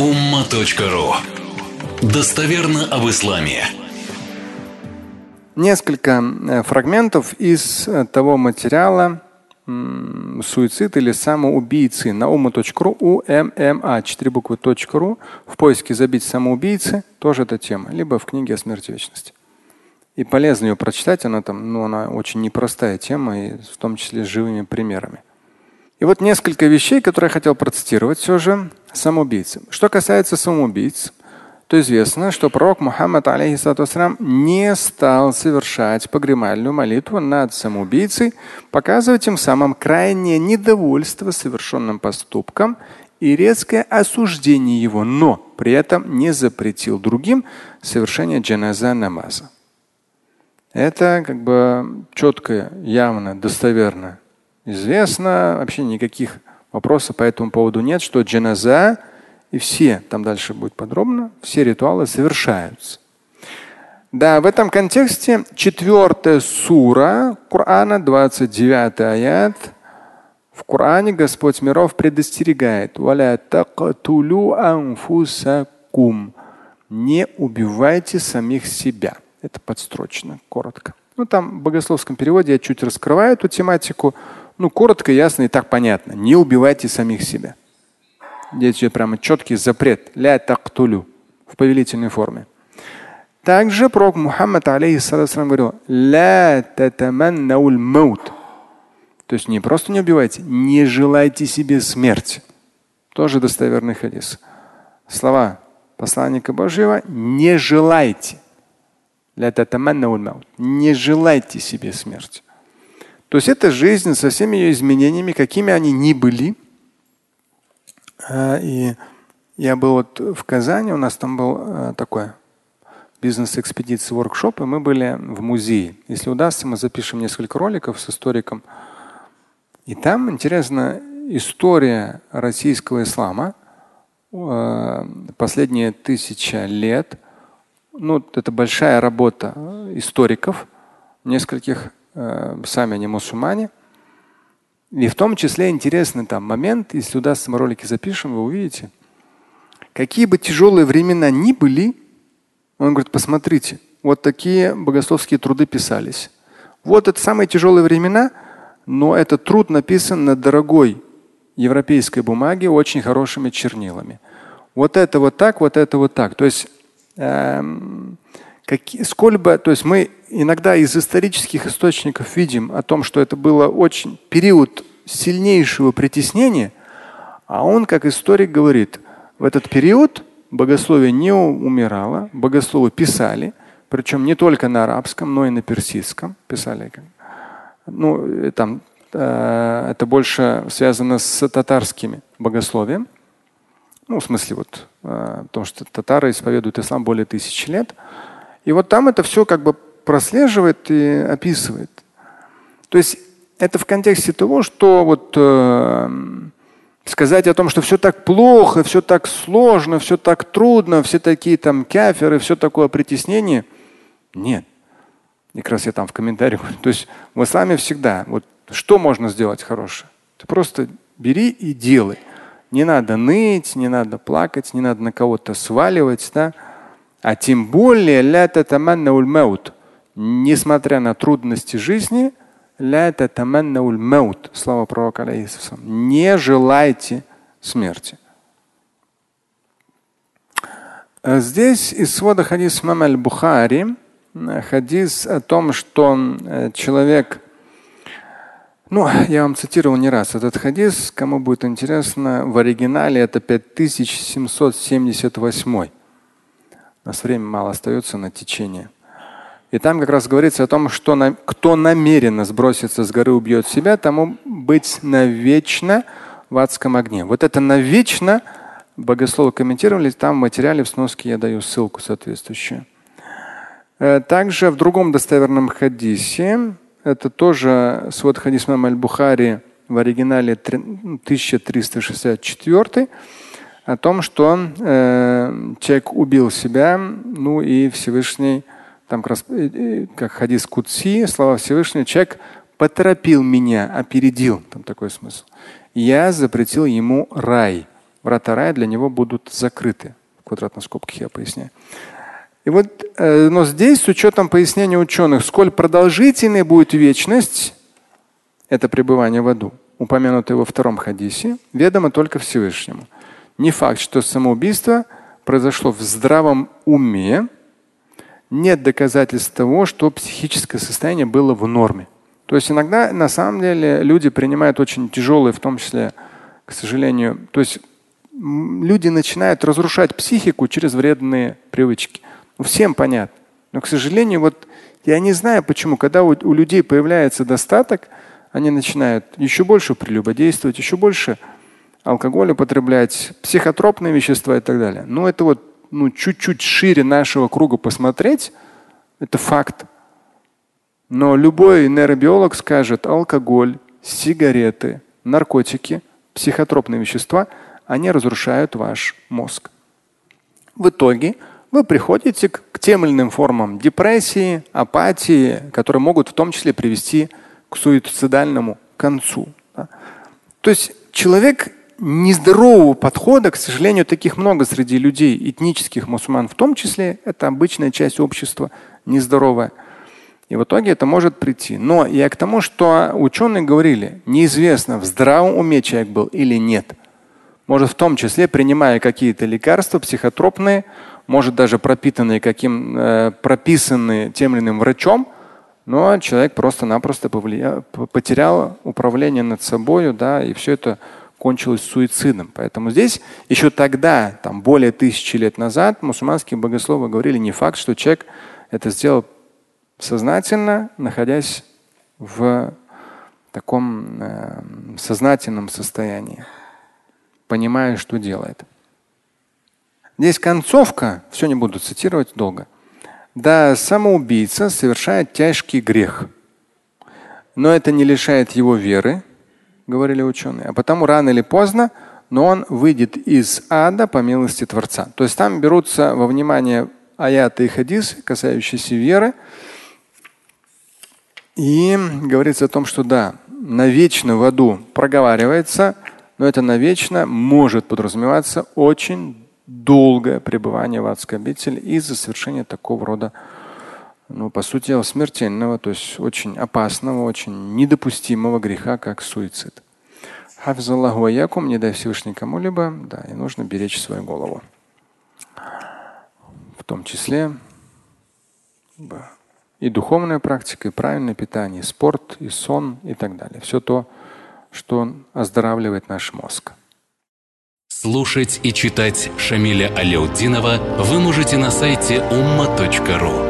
umma.ru Достоверно об исламе. Несколько э, фрагментов из э, того материала суицид или самоубийцы на ума.ру умма 4 буквы .ру в поиске забить самоубийцы тоже эта тема, либо в книге о смерти вечности. И полезно ее прочитать, она там, ну, она очень непростая тема, и в том числе с живыми примерами. И вот несколько вещей, которые я хотел процитировать все же самоубийцы. Что касается самоубийц, то известно, что пророк Мухаммад алейхиссалам не стал совершать погремальную молитву над самоубийцей, показывая тем самым крайнее недовольство совершенным поступком и резкое осуждение его, но при этом не запретил другим совершение джаназа намаза. Это как бы четко, явно, достоверно известно. Вообще никаких вопросов по этому поводу нет, что джаназа и все, там дальше будет подробно, все ритуалы совершаются. Да, в этом контексте четвертая сура Корана, 29 аят. В Коране Господь миров предостерегает. Не убивайте самих себя. Это подстрочно, коротко. Ну, там в богословском переводе я чуть раскрываю эту тематику. Ну, коротко, ясно и так понятно. Не убивайте самих себя. Здесь прямо четкий запрет. Ля тактулю в повелительной форме. Также пророк Мухаммад алейхиссалам говорил, ля маут. То есть не просто не убивайте, не желайте себе смерти. Тоже достоверный хадис. Слова посланника Божьего не желайте. Не желайте себе смерти. То есть это жизнь со всеми ее изменениями, какими они ни были. А, и я был вот в Казани, у нас там был а, такой бизнес-экспедиции, воркшоп, и мы были в музее. Если удастся, мы запишем несколько роликов с историком. И там интересна история российского ислама а, последние тысяча лет – ну, это большая работа историков, нескольких, сами они мусульмане. И в том числе интересный там момент, если удастся, мы ролики запишем, вы увидите. Какие бы тяжелые времена ни были, он говорит, посмотрите, вот такие богословские труды писались. Вот это самые тяжелые времена, но этот труд написан на дорогой европейской бумаге очень хорошими чернилами. Вот это вот так, вот это вот так. То есть Эм, какие, сколь бы, то есть мы иногда из исторических источников видим о том, что это было очень период сильнейшего притеснения, а он, как историк, говорит, в этот период богословие не умирало, богословы писали, причем не только на арабском, но и на персидском писали. Ну, там, э, это больше связано с татарскими богословием. Ну, в смысле, вот, э, потому что татары исповедуют ислам более тысячи лет. И вот там это все как бы прослеживает и описывает. То есть это в контексте того, что вот э, сказать о том, что все так плохо, все так сложно, все так трудно, все такие там каферы, все такое притеснение. Нет. И как раз я там в комментариях. То есть в исламе всегда, вот что можно сделать хорошее? Ты просто бери и делай. Не надо ныть, не надо плакать, не надо на кого-то сваливать, да? А тем более несмотря на трудности жизни, слава пророка не желайте смерти. Здесь из свода хадис Мам аль-Бухари, хадис о том, что э, человек ну, я вам цитировал не раз этот хадис. Кому будет интересно, в оригинале это 5778. У нас время мало остается на течение. И там как раз говорится о том, что на, кто намеренно сбросится с горы, убьет себя, тому быть навечно в адском огне. Вот это навечно богословы комментировали, там в материале в сноске я даю ссылку соответствующую. Э, также в другом достоверном хадисе это тоже свод хадис аль-Бухари в оригинале 1364 о том, что э, человек убил себя, ну и Всевышний, там как, раз, э, э, как хадис Кутси, слова Всевышнего, человек поторопил меня, опередил, там такой смысл. Я запретил ему рай. врата рая для него будут закрыты. В квадратных скобках я поясняю. И вот, э, но здесь, с учетом пояснения ученых, сколь продолжительной будет вечность, это пребывание в аду, упомянутое во втором хадисе, ведомо только Всевышнему. Не факт, что самоубийство произошло в здравом уме, нет доказательств того, что психическое состояние было в норме. То есть иногда на самом деле люди принимают очень тяжелые, в том числе, к сожалению, то есть люди начинают разрушать психику через вредные привычки. Ну, всем понятно. Но, к сожалению, вот я не знаю почему, когда у, у людей появляется достаток, они начинают еще больше прелюбодействовать, еще больше алкоголь употреблять, психотропные вещества и так далее. Но это вот ну, чуть-чуть шире нашего круга посмотреть, это факт. Но любой нейробиолог скажет, алкоголь, сигареты, наркотики, психотропные вещества, они разрушают ваш мозг. В итоге вы приходите к, тем или иным формам депрессии, апатии, которые могут в том числе привести к суицидальному концу. То есть человек нездорового подхода, к сожалению, таких много среди людей, этнических мусульман в том числе, это обычная часть общества, нездоровая. И в итоге это может прийти. Но я к тому, что ученые говорили, неизвестно, в здравом уме человек был или нет. Может в том числе, принимая какие-то лекарства психотропные, может даже пропитанные каким, э, прописанные тем или иным врачом, но человек просто-напросто потерял управление над собой, да, и все это кончилось суицидом. Поэтому здесь еще тогда, там более тысячи лет назад, мусульманские богословы говорили не факт, что человек это сделал сознательно, находясь в таком э, сознательном состоянии, понимая, что делает. Здесь концовка, все не буду цитировать долго. Да, самоубийца совершает тяжкий грех, но это не лишает его веры, говорили ученые. А потому рано или поздно, но он выйдет из ада по милости Творца. То есть там берутся во внимание аяты и хадисы, касающиеся веры. И говорится о том, что да, навечно в аду проговаривается, но это навечно может подразумеваться очень долгое пребывание в адской обители из-за совершения такого рода ну, по сути, смертельного, то есть очень опасного, очень недопустимого греха, как суицид. Хафизаллаху аякум, не дай Всевышний кому-либо, да, и нужно беречь свою голову. В том числе и духовная практика, и правильное питание, и спорт, и сон и так далее. Все то, что оздоравливает наш мозг. Слушать и читать Шамиля Аляутдинова вы можете на сайте umma.ru.